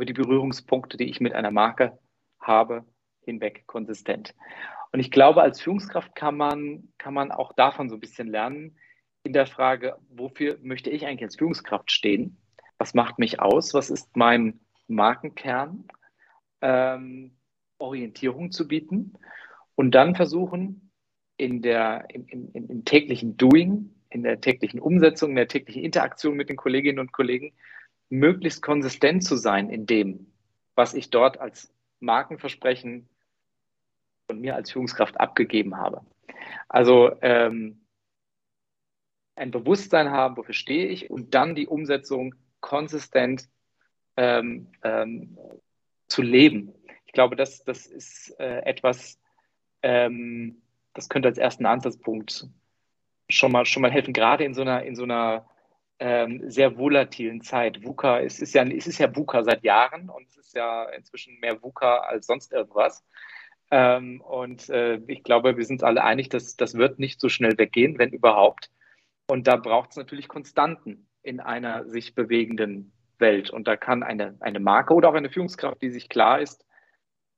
über die Berührungspunkte, die ich mit einer Marke habe, hinweg konsistent. Und ich glaube, als Führungskraft kann man, kann man auch davon so ein bisschen lernen, in der Frage, wofür möchte ich eigentlich als Führungskraft stehen? Was macht mich aus? Was ist mein Markenkern? Ähm, Orientierung zu bieten und dann versuchen, in der, im, im, im täglichen Doing, in der täglichen Umsetzung, in der täglichen Interaktion mit den Kolleginnen und Kollegen möglichst konsistent zu sein in dem, was ich dort als Markenversprechen von mir als Führungskraft abgegeben habe. Also ähm, ein Bewusstsein haben, wofür stehe ich und dann die Umsetzung konsistent ähm, ähm, zu leben. Ich glaube, das, das ist äh, etwas, ähm, das könnte als ersten Ansatzpunkt schon mal, schon mal helfen, gerade in so einer, in so einer ähm, sehr volatilen Zeit. VUCA, es ist ja, es ist ja VUCA seit Jahren und es ist ja inzwischen mehr VUCA als sonst irgendwas. Ähm, und äh, ich glaube, wir sind alle einig, dass das wird nicht so schnell weggehen, wenn überhaupt. Und da braucht es natürlich Konstanten in einer sich bewegenden Welt. Und da kann eine, eine Marke oder auch eine Führungskraft, die sich klar ist,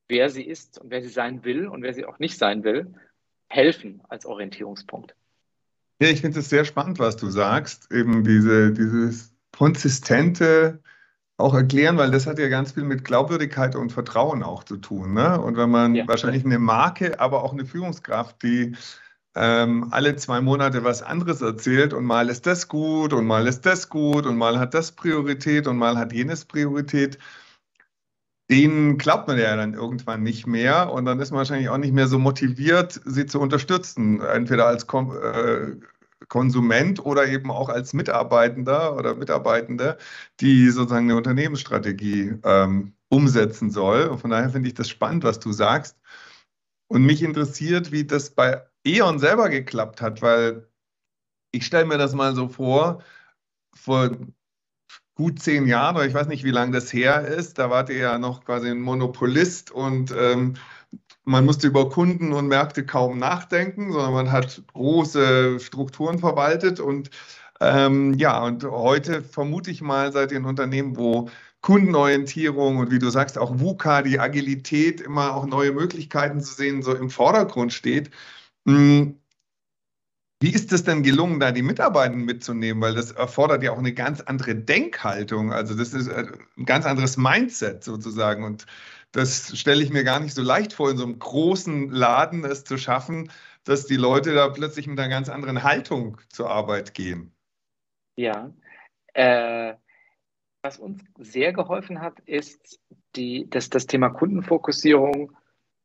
wer sie ist und wer sie sein will und wer sie auch nicht sein will, helfen als Orientierungspunkt. Ja, ich finde es sehr spannend, was du sagst. Eben diese, dieses konsistente auch erklären, weil das hat ja ganz viel mit Glaubwürdigkeit und Vertrauen auch zu tun. Ne? Und wenn man ja. wahrscheinlich eine Marke, aber auch eine Führungskraft, die ähm, alle zwei Monate was anderes erzählt und mal ist das gut und mal ist das gut und mal hat das Priorität und mal hat jenes Priorität, denen glaubt man ja dann irgendwann nicht mehr und dann ist man wahrscheinlich auch nicht mehr so motiviert, sie zu unterstützen, entweder als Kom äh, Konsument oder eben auch als Mitarbeitender oder Mitarbeitende, die sozusagen eine Unternehmensstrategie ähm, umsetzen soll. Und von daher finde ich das spannend, was du sagst. Und mich interessiert, wie das bei E.ON selber geklappt hat, weil ich stelle mir das mal so vor, vor gut zehn Jahren, oder ich weiß nicht, wie lange das her ist, da wart ihr ja noch quasi ein Monopolist und ähm, man musste über Kunden und Märkte kaum nachdenken, sondern man hat große Strukturen verwaltet und ähm, ja, und heute vermute ich mal, seid ihr ein Unternehmen, wo Kundenorientierung und wie du sagst, auch VUCA, die Agilität, immer auch neue Möglichkeiten zu sehen, so im Vordergrund steht. Hm, wie ist es denn gelungen, da die Mitarbeitenden mitzunehmen? Weil das erfordert ja auch eine ganz andere Denkhaltung. Also das ist äh, ein ganz anderes Mindset sozusagen. Und das stelle ich mir gar nicht so leicht vor, in so einem großen Laden es zu schaffen, dass die Leute da plötzlich mit einer ganz anderen Haltung zur Arbeit gehen. Ja, äh, was uns sehr geholfen hat, ist die, das, das Thema Kundenfokussierung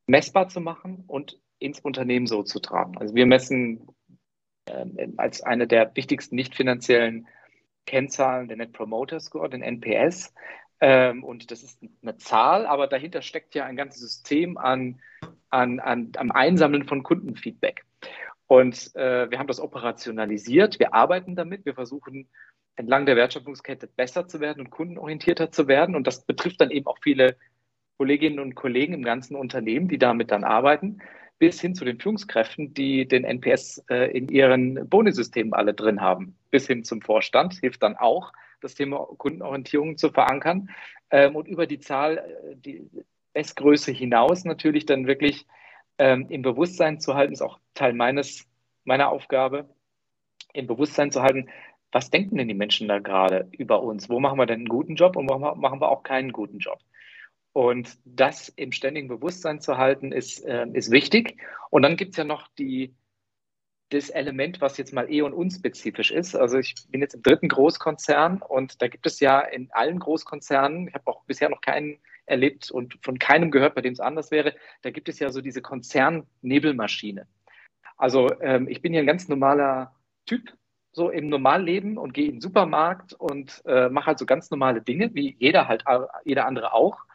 messbar zu machen und ins Unternehmen so zu tragen. Also wir messen äh, als eine der wichtigsten nicht finanziellen Kennzahlen den Net Promoter Score, den NPS, ähm, und das ist eine Zahl, aber dahinter steckt ja ein ganzes System an, an, an, am Einsammeln von Kundenfeedback. Und äh, wir haben das operationalisiert, wir arbeiten damit, wir versuchen entlang der Wertschöpfungskette besser zu werden und kundenorientierter zu werden. Und das betrifft dann eben auch viele Kolleginnen und Kollegen im ganzen Unternehmen, die damit dann arbeiten, bis hin zu den Führungskräften, die den NPS äh, in ihren Bonisystemen alle drin haben, bis hin zum Vorstand, hilft dann auch, das Thema Kundenorientierung zu verankern ähm, und über die Zahl, äh, die S-Größe hinaus natürlich dann wirklich ähm, im Bewusstsein zu halten, ist auch Teil meines, meiner Aufgabe, im Bewusstsein zu halten, was denken denn die Menschen da gerade über uns? Wo machen wir denn einen guten Job und wo machen wir auch keinen guten Job? Und das im ständigen Bewusstsein zu halten, ist, äh, ist wichtig. Und dann gibt es ja noch die, das Element, was jetzt mal eh und unspezifisch ist. Also ich bin jetzt im dritten Großkonzern und da gibt es ja in allen Großkonzernen, ich habe auch bisher noch keinen erlebt und von keinem gehört, bei dem es anders wäre, da gibt es ja so diese Konzernnebelmaschine. Also ähm, ich bin hier ein ganz normaler Typ, so im Normalleben und gehe in den Supermarkt und äh, mache halt so ganz normale Dinge, wie jeder halt, jeder andere auch.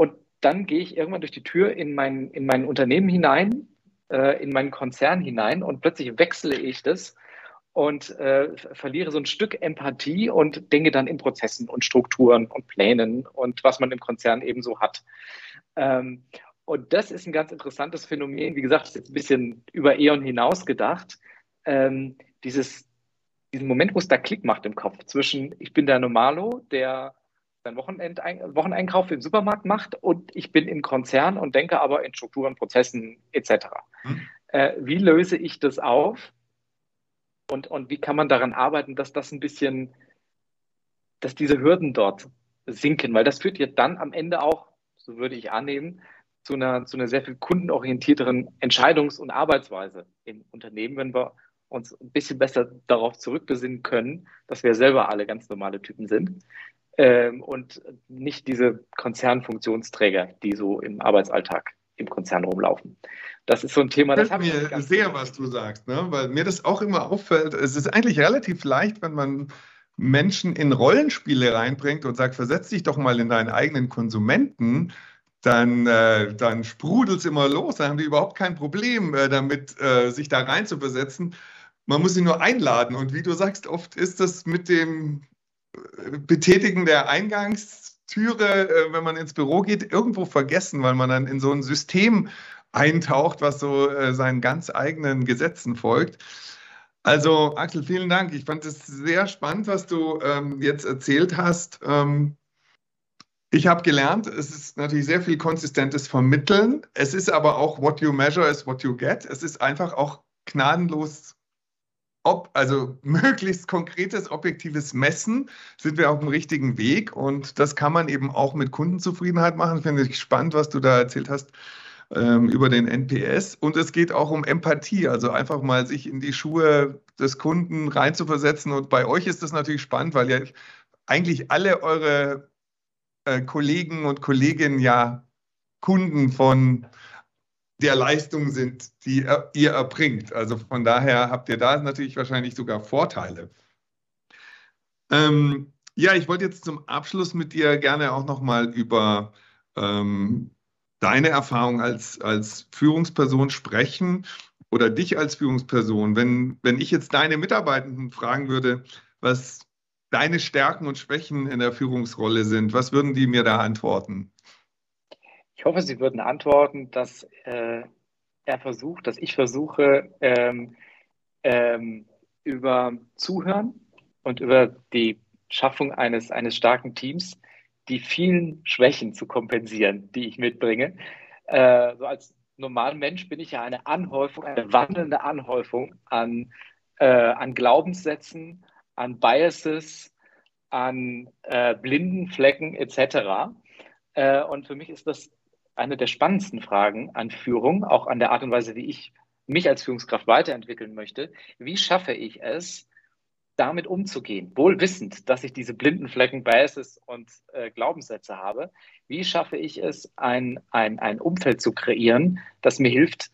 Und dann gehe ich irgendwann durch die Tür in mein, in mein Unternehmen hinein äh, in meinen Konzern hinein und plötzlich wechsle ich das und äh, verliere so ein Stück Empathie und denke dann in Prozessen und Strukturen und Plänen und was man im Konzern eben so hat. Ähm, und das ist ein ganz interessantes Phänomen. Wie gesagt, ist jetzt ein bisschen über Eon hinaus gedacht. Ähm, dieses, diesen Moment, wo es da Klick macht im Kopf zwischen, ich bin der Normalo, der seinen Wochenendein Wocheneinkauf im Supermarkt macht und ich bin im Konzern und denke aber in Strukturen, Prozessen etc. Hm. Äh, wie löse ich das auf und, und wie kann man daran arbeiten, dass das ein bisschen, dass diese Hürden dort sinken, weil das führt ja dann am Ende auch, so würde ich annehmen, zu einer, zu einer sehr viel kundenorientierteren Entscheidungs- und Arbeitsweise im Unternehmen, wenn wir uns ein bisschen besser darauf zurückbesinnen können, dass wir selber alle ganz normale Typen sind ähm, und nicht diese Konzernfunktionsträger, die so im Arbeitsalltag im Konzern rumlaufen. Das ist so ein Thema, das, das mir sehr, was du sagst, ne? weil mir das auch immer auffällt. Es ist eigentlich relativ leicht, wenn man Menschen in Rollenspiele reinbringt und sagt, versetz dich doch mal in deinen eigenen Konsumenten, dann, äh, dann sprudelt es immer los. Dann haben die überhaupt kein Problem äh, damit, äh, sich da reinzuversetzen. man muss sie nur einladen. Und wie du sagst, oft ist das mit dem Betätigen der Eingangstüre, äh, wenn man ins Büro geht, irgendwo vergessen, weil man dann in so ein System eintaucht, was so äh, seinen ganz eigenen Gesetzen folgt. Also Axel, vielen Dank. Ich fand es sehr spannend, was du ähm, jetzt erzählt hast. Ähm, ich habe gelernt, es ist natürlich sehr viel konsistentes Vermitteln. Es ist aber auch what you measure is what you get. Es ist einfach auch gnadenlos, ob, also möglichst konkretes, objektives Messen, sind wir auf dem richtigen Weg. Und das kann man eben auch mit Kundenzufriedenheit machen. Finde ich spannend, was du da erzählt hast ähm, über den NPS. Und es geht auch um Empathie, also einfach mal sich in die Schuhe des Kunden reinzuversetzen. Und bei euch ist das natürlich spannend, weil ja eigentlich alle eure äh, Kollegen und Kolleginnen ja Kunden von der Leistung sind, die ihr erbringt. Also von daher habt ihr da natürlich wahrscheinlich sogar Vorteile. Ähm, ja, ich wollte jetzt zum Abschluss mit dir gerne auch nochmal über ähm, deine Erfahrung als, als Führungsperson sprechen oder dich als Führungsperson. Wenn, wenn ich jetzt deine Mitarbeitenden fragen würde, was deine Stärken und Schwächen in der Führungsrolle sind? Was würden die mir da antworten? Ich hoffe, Sie würden antworten, dass äh, er versucht, dass ich versuche, ähm, ähm, über Zuhören und über die Schaffung eines, eines starken Teams die vielen Schwächen zu kompensieren, die ich mitbringe. Äh, so als normaler Mensch bin ich ja eine Anhäufung, eine wandelnde Anhäufung an, äh, an Glaubenssätzen, an Biases, an äh, blinden Flecken etc. Äh, und für mich ist das eine der spannendsten Fragen an Führung, auch an der Art und Weise, wie ich mich als Führungskraft weiterentwickeln möchte. Wie schaffe ich es, damit umzugehen, wohl wissend, dass ich diese blinden Flecken, Biases und äh, Glaubenssätze habe? Wie schaffe ich es, ein, ein, ein Umfeld zu kreieren, das mir hilft,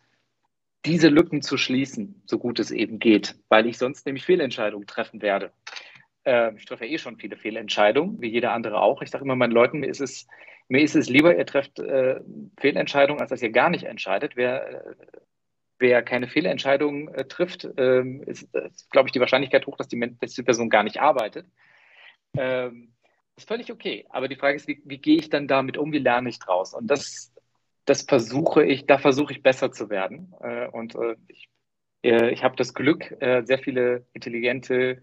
diese Lücken zu schließen, so gut es eben geht, weil ich sonst nämlich Fehlentscheidungen treffen werde. Äh, ich treffe eh schon viele Fehlentscheidungen, wie jeder andere auch. Ich sage immer meinen Leuten, mir ist es, mir ist es lieber, ihr trefft äh, Fehlentscheidungen, als dass ihr gar nicht entscheidet. Wer, äh, wer keine Fehlentscheidungen äh, trifft, ähm, ist, ist glaube ich, die Wahrscheinlichkeit hoch, dass die, dass die Person gar nicht arbeitet. Ähm, ist völlig okay. Aber die Frage ist, wie, wie gehe ich dann damit um? Wie lerne ich draus? Und das das versuche ich, da versuche ich besser zu werden. Äh, und äh, ich, äh, ich habe das Glück, sehr viele intelligente,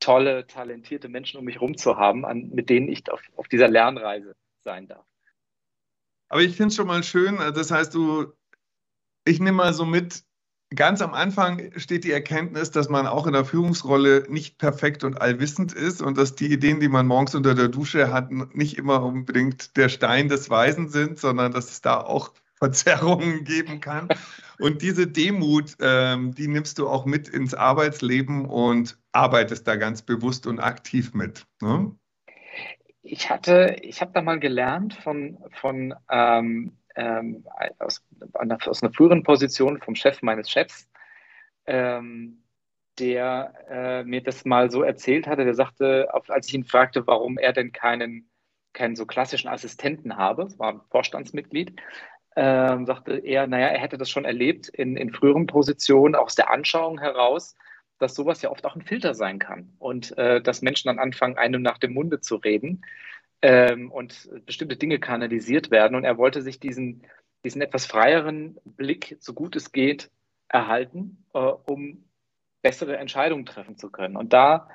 tolle, talentierte Menschen um mich herum zu haben, an, mit denen ich auf, auf dieser Lernreise sein darf. Aber ich finde es schon mal schön, das heißt, du, ich nehme mal so mit, ganz am Anfang steht die Erkenntnis, dass man auch in der Führungsrolle nicht perfekt und allwissend ist und dass die Ideen, die man morgens unter der Dusche hat, nicht immer unbedingt der Stein des Weisen sind, sondern dass es da auch Verzerrungen geben kann. Und diese Demut, ähm, die nimmst du auch mit ins Arbeitsleben und arbeitest da ganz bewusst und aktiv mit. Ne? Ich hatte, ich habe da mal gelernt von, von ähm, ähm, aus, aus, einer früheren Position vom Chef meines Chefs, ähm, der äh, mir das mal so erzählt hatte. Der sagte, als ich ihn fragte, warum er denn keinen, keinen so klassischen Assistenten habe, war ein Vorstandsmitglied, äh, sagte er, naja, er hätte das schon erlebt in, in früheren Positionen, aus der Anschauung heraus, dass sowas ja oft auch ein Filter sein kann und äh, dass Menschen dann anfangen, einem nach dem Munde zu reden ähm, und bestimmte Dinge kanalisiert werden. Und er wollte sich diesen, diesen etwas freieren Blick, so gut es geht, erhalten, äh, um bessere Entscheidungen treffen zu können. Und da,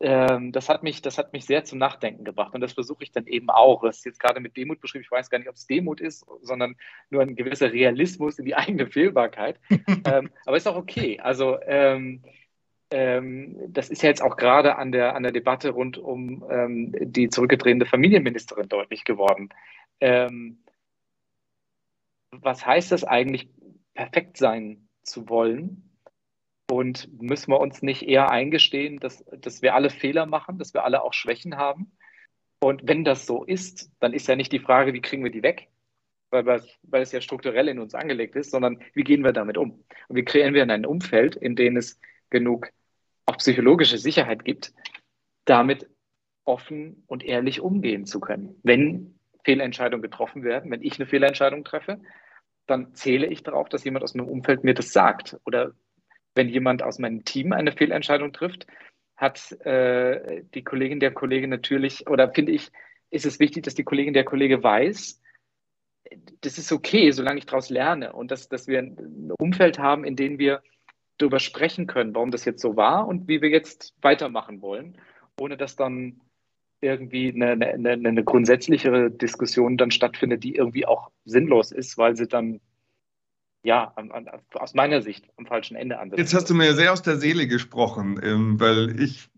ähm, das, hat mich, das hat mich sehr zum Nachdenken gebracht. Und das versuche ich dann eben auch. Das ist jetzt gerade mit Demut beschrieben. Ich weiß gar nicht, ob es Demut ist, sondern nur ein gewisser Realismus in die eigene Fehlbarkeit. ähm, aber ist auch okay. Also, ähm, das ist ja jetzt auch gerade an der, an der Debatte rund um ähm, die zurückgetretene Familienministerin deutlich geworden. Ähm, was heißt das eigentlich, perfekt sein zu wollen? Und müssen wir uns nicht eher eingestehen, dass, dass wir alle Fehler machen, dass wir alle auch Schwächen haben? Und wenn das so ist, dann ist ja nicht die Frage, wie kriegen wir die weg, weil, weil es ja strukturell in uns angelegt ist, sondern wie gehen wir damit um? Und wie kreieren wir ein Umfeld, in dem es genug auch psychologische Sicherheit gibt, damit offen und ehrlich umgehen zu können. Wenn Fehlentscheidungen getroffen werden, wenn ich eine Fehlentscheidung treffe, dann zähle ich darauf, dass jemand aus meinem Umfeld mir das sagt oder wenn jemand aus meinem Team eine Fehlentscheidung trifft, hat äh, die Kollegin der Kollege natürlich, oder finde ich, ist es wichtig, dass die Kollegin der Kollege weiß, das ist okay, solange ich daraus lerne und dass, dass wir ein Umfeld haben, in dem wir darüber sprechen können, warum das jetzt so war und wie wir jetzt weitermachen wollen, ohne dass dann irgendwie eine, eine, eine grundsätzlichere Diskussion dann stattfindet, die irgendwie auch sinnlos ist, weil sie dann ja, an, an, aus meiner Sicht am falschen Ende ansetzt. Jetzt hast du mir sehr aus der Seele gesprochen, ähm, weil ich,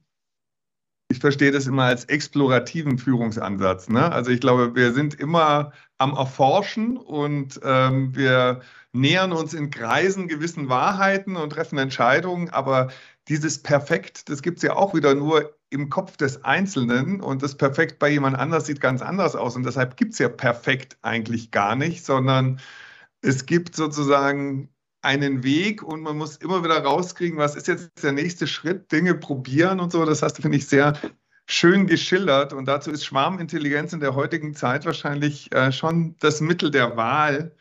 ich verstehe das immer als explorativen Führungsansatz. Ne? Also ich glaube, wir sind immer am Erforschen und ähm, wir nähern uns in Kreisen gewissen Wahrheiten und treffen Entscheidungen, aber dieses Perfekt, das gibt es ja auch wieder nur im Kopf des Einzelnen und das Perfekt bei jemand anders sieht ganz anders aus und deshalb gibt es ja perfekt eigentlich gar nicht, sondern es gibt sozusagen einen Weg und man muss immer wieder rauskriegen, was ist jetzt der nächste Schritt, Dinge probieren und so. Das hast du, finde ich, sehr schön geschildert und dazu ist Schwarmintelligenz in der heutigen Zeit wahrscheinlich äh, schon das Mittel der Wahl,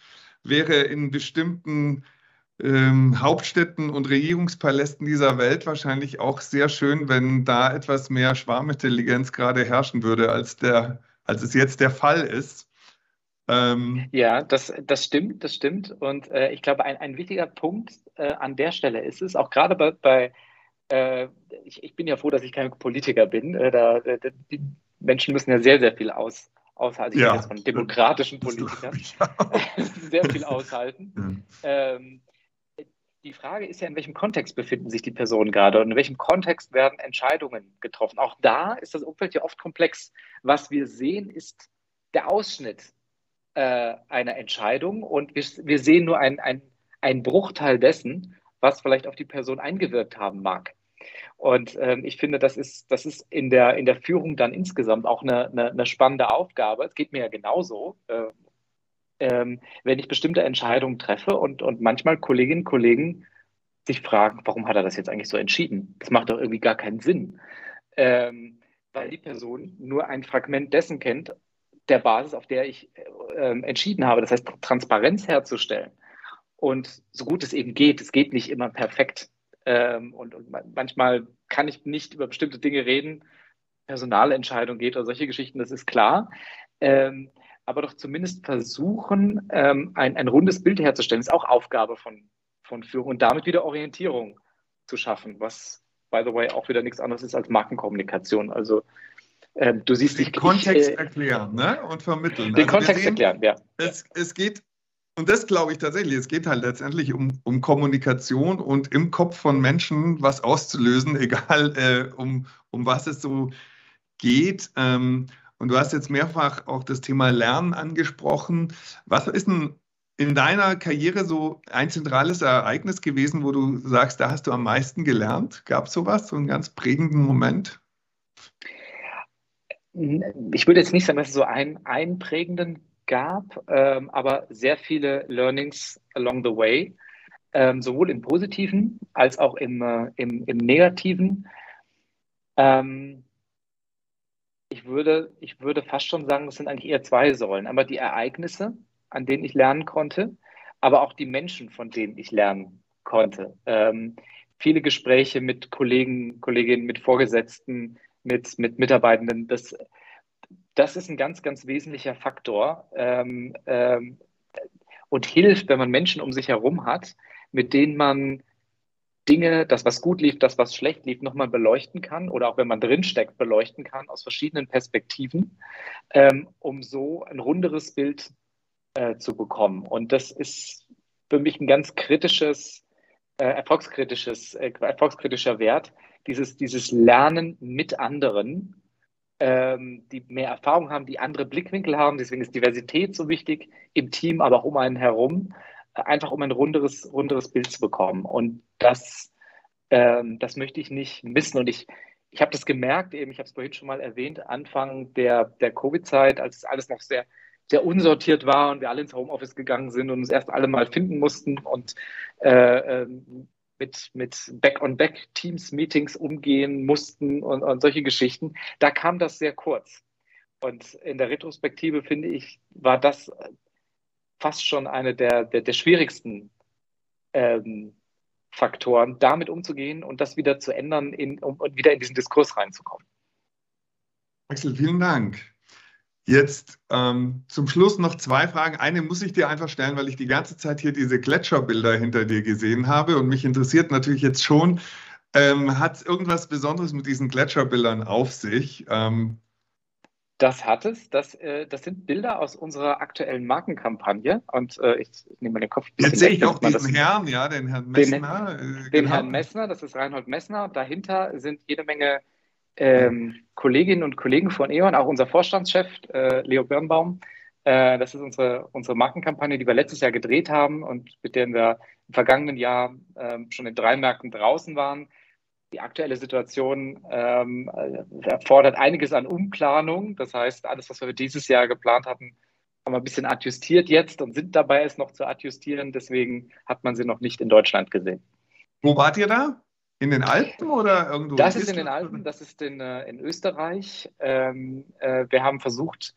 wäre in bestimmten ähm, Hauptstädten und Regierungspalästen dieser Welt wahrscheinlich auch sehr schön, wenn da etwas mehr Schwarmintelligenz gerade herrschen würde, als, der, als es jetzt der Fall ist. Ähm, ja, das, das stimmt, das stimmt. Und äh, ich glaube, ein, ein wichtiger Punkt äh, an der Stelle ist es, auch gerade bei, bei äh, ich, ich, bin ja froh, dass ich kein Politiker bin. Äh, da, die Menschen müssen ja sehr, sehr viel aus, aushalten. Ich ja. jetzt von demokratischen Politikern sehr viel aushalten. Ja. Ähm, die Frage ist ja, in welchem Kontext befinden sich die Personen gerade und in welchem Kontext werden Entscheidungen getroffen. Auch da ist das Umfeld ja oft komplex. Was wir sehen, ist der Ausschnitt äh, einer Entscheidung und wir, wir sehen nur einen ein Bruchteil dessen, was vielleicht auf die Person eingewirkt haben mag. Und ähm, ich finde, das ist, das ist in, der, in der Führung dann insgesamt auch eine, eine, eine spannende Aufgabe. Es geht mir ja genauso. Äh, ähm, wenn ich bestimmte Entscheidungen treffe und, und manchmal Kolleginnen und Kollegen sich fragen, warum hat er das jetzt eigentlich so entschieden? Das macht doch irgendwie gar keinen Sinn. Ähm, weil die Person nur ein Fragment dessen kennt, der Basis, auf der ich äh, entschieden habe. Das heißt, Transparenz herzustellen. Und so gut es eben geht, es geht nicht immer perfekt. Ähm, und, und, manchmal kann ich nicht über bestimmte Dinge reden. Personalentscheidung geht oder solche Geschichten, das ist klar. Ähm, aber doch zumindest versuchen, ähm, ein, ein rundes Bild herzustellen, ist auch Aufgabe von, von Führung und damit wieder Orientierung zu schaffen, was, by the way, auch wieder nichts anderes ist als Markenkommunikation. Also ähm, du siehst den Kontext äh, erklären ne? und vermitteln. Den also Kontext sehen, erklären, ja. Es, es geht, und das glaube ich tatsächlich, es geht halt letztendlich um, um Kommunikation und im Kopf von Menschen was auszulösen, egal äh, um, um was es so geht. Ähm, und du hast jetzt mehrfach auch das Thema Lernen angesprochen. Was ist denn in deiner Karriere so ein zentrales Ereignis gewesen, wo du sagst, da hast du am meisten gelernt? Gab es sowas, so einen ganz prägenden Moment? Ich würde jetzt nicht sagen, dass es so einen einprägenden gab, ähm, aber sehr viele Learnings along the way, ähm, sowohl im Positiven als auch im, äh, im, im Negativen. Ähm, ich würde, ich würde fast schon sagen, das sind eigentlich eher zwei Säulen. Aber die Ereignisse, an denen ich lernen konnte, aber auch die Menschen, von denen ich lernen konnte. Ähm, viele Gespräche mit Kollegen, Kolleginnen, mit Vorgesetzten, mit, mit Mitarbeitenden, das, das ist ein ganz, ganz wesentlicher Faktor ähm, ähm, und hilft, wenn man Menschen um sich herum hat, mit denen man Dinge, das, was gut lief, das, was schlecht lief, nochmal beleuchten kann oder auch wenn man drinsteckt, beleuchten kann aus verschiedenen Perspektiven, ähm, um so ein runderes Bild äh, zu bekommen. Und das ist für mich ein ganz kritisches, äh, erfolgskritisches, äh, erfolgskritischer Wert, dieses, dieses Lernen mit anderen, ähm, die mehr Erfahrung haben, die andere Blickwinkel haben. Deswegen ist Diversität so wichtig im Team, aber auch um einen herum einfach um ein runderes, runderes Bild zu bekommen. Und das, ähm, das möchte ich nicht missen. Und ich, ich habe das gemerkt, eben, ich habe es vorhin schon mal erwähnt, Anfang der, der Covid-Zeit, als alles noch sehr, sehr unsortiert war und wir alle ins Homeoffice gegangen sind und uns erst alle mal finden mussten und äh, ähm, mit, mit Back-on-Back-Teams-Meetings umgehen mussten und, und solche Geschichten. Da kam das sehr kurz. Und in der Retrospektive finde ich, war das fast schon eine der, der, der schwierigsten ähm, Faktoren, damit umzugehen und das wieder zu ändern in, um wieder in diesen Diskurs reinzukommen. Axel, vielen Dank. Jetzt ähm, zum Schluss noch zwei Fragen. Eine muss ich dir einfach stellen, weil ich die ganze Zeit hier diese Gletscherbilder hinter dir gesehen habe und mich interessiert natürlich jetzt schon, ähm, hat es irgendwas Besonderes mit diesen Gletscherbildern auf sich? Ähm, das hat es. Das, äh, das sind Bilder aus unserer aktuellen Markenkampagne. Und äh, ich, ich nehme den Kopf. Jetzt sehe ich auch diesen Herrn, ja, den Herrn Messner. Den, äh, den genau. Herrn Messner, das ist Reinhold Messner. Dahinter sind jede Menge ähm, Kolleginnen und Kollegen von E.ON, auch unser Vorstandschef äh, Leo Birnbaum. Äh, das ist unsere, unsere Markenkampagne, die wir letztes Jahr gedreht haben und mit der wir im vergangenen Jahr ähm, schon in drei Märkten draußen waren. Die aktuelle Situation ähm, erfordert einiges an Umplanung. Das heißt, alles, was wir dieses Jahr geplant hatten, haben wir ein bisschen adjustiert jetzt und sind dabei, es noch zu adjustieren. Deswegen hat man sie noch nicht in Deutschland gesehen. Wo wart ihr da? In den Alpen oder irgendwo? Das ist in den Alpen, das ist in, äh, in Österreich. Ähm, äh, wir haben versucht,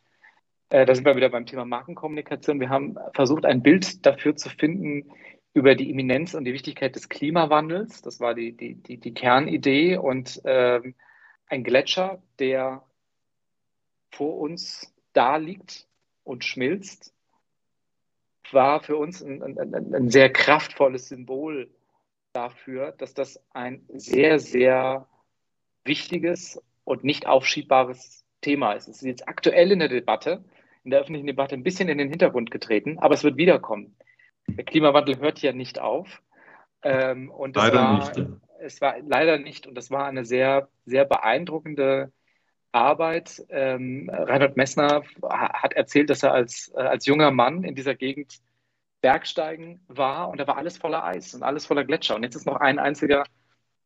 äh, da sind wir wieder beim Thema Markenkommunikation, wir haben versucht, ein Bild dafür zu finden über die Imminenz und die Wichtigkeit des Klimawandels. Das war die, die, die, die Kernidee und ähm, ein Gletscher, der vor uns da liegt und schmilzt, war für uns ein, ein, ein sehr kraftvolles Symbol dafür, dass das ein sehr, sehr wichtiges und nicht aufschiebbares Thema ist. Es ist jetzt aktuell in der Debatte, in der öffentlichen Debatte ein bisschen in den Hintergrund getreten, aber es wird wiederkommen. Der Klimawandel hört ja nicht auf. Ähm, und leider war, nicht. Es war leider nicht und das war eine sehr, sehr beeindruckende Arbeit. Ähm, Reinhard Messner hat erzählt, dass er als, äh, als junger Mann in dieser Gegend Bergsteigen war und da war alles voller Eis und alles voller Gletscher. Und jetzt ist noch ein einziger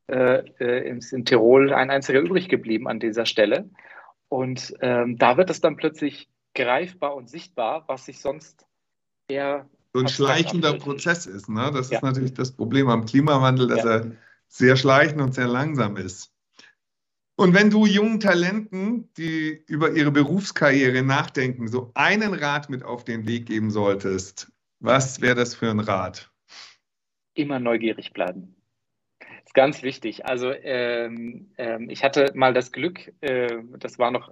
äh, äh in, in, Tirol, ein einziger übrig geblieben an dieser Stelle. Und ähm, da wird es dann plötzlich greifbar und sichtbar, was sich sonst eher. So ein schleichender Prozess ist. Ne? Das ja. ist natürlich das Problem am Klimawandel, dass ja. er sehr schleichend und sehr langsam ist. Und wenn du jungen Talenten, die über ihre Berufskarriere nachdenken, so einen Rat mit auf den Weg geben solltest, was wäre das für ein Rat? Immer neugierig bleiben. Das ist ganz wichtig. Also ähm, ähm, ich hatte mal das Glück, äh, das war noch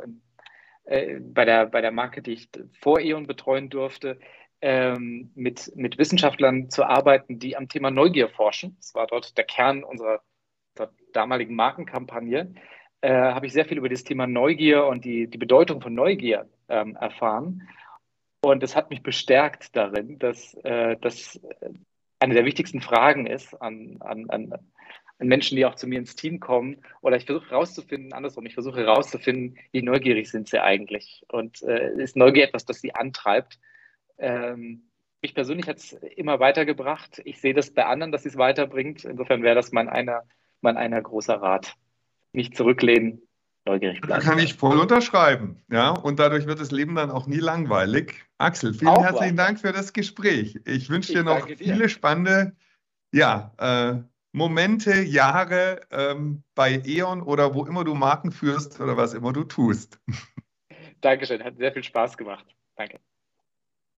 äh, bei, der, bei der Marke, die ich vor E.ON betreuen durfte, ähm, mit, mit Wissenschaftlern zu arbeiten, die am Thema Neugier forschen. Das war dort der Kern unserer, unserer damaligen Markenkampagne. Äh, habe ich sehr viel über das Thema Neugier und die, die Bedeutung von Neugier ähm, erfahren. Und es hat mich bestärkt darin, dass äh, das eine der wichtigsten Fragen ist an, an, an, Menschen, die auch zu mir ins Team kommen. Oder ich versuche herauszufinden, andersrum, ich versuche herauszufinden, wie neugierig sind sie eigentlich. Und äh, ist Neugier etwas, das sie antreibt? Ähm, mich persönlich hat es immer weitergebracht. Ich sehe das bei anderen, dass es weiterbringt. Insofern wäre das mein einer, mein einer großer Rat. Nicht zurücklehnen, neugierig bleiben. Da kann ich voll unterschreiben. Ja, und dadurch wird das Leben dann auch nie langweilig. Axel, vielen auch herzlichen wahr. Dank für das Gespräch. Ich wünsche dir noch viele spannende ja, äh, Momente, Jahre ähm, bei E.ON oder wo immer du Marken führst oder was immer du tust. Dankeschön, hat sehr viel Spaß gemacht. Danke.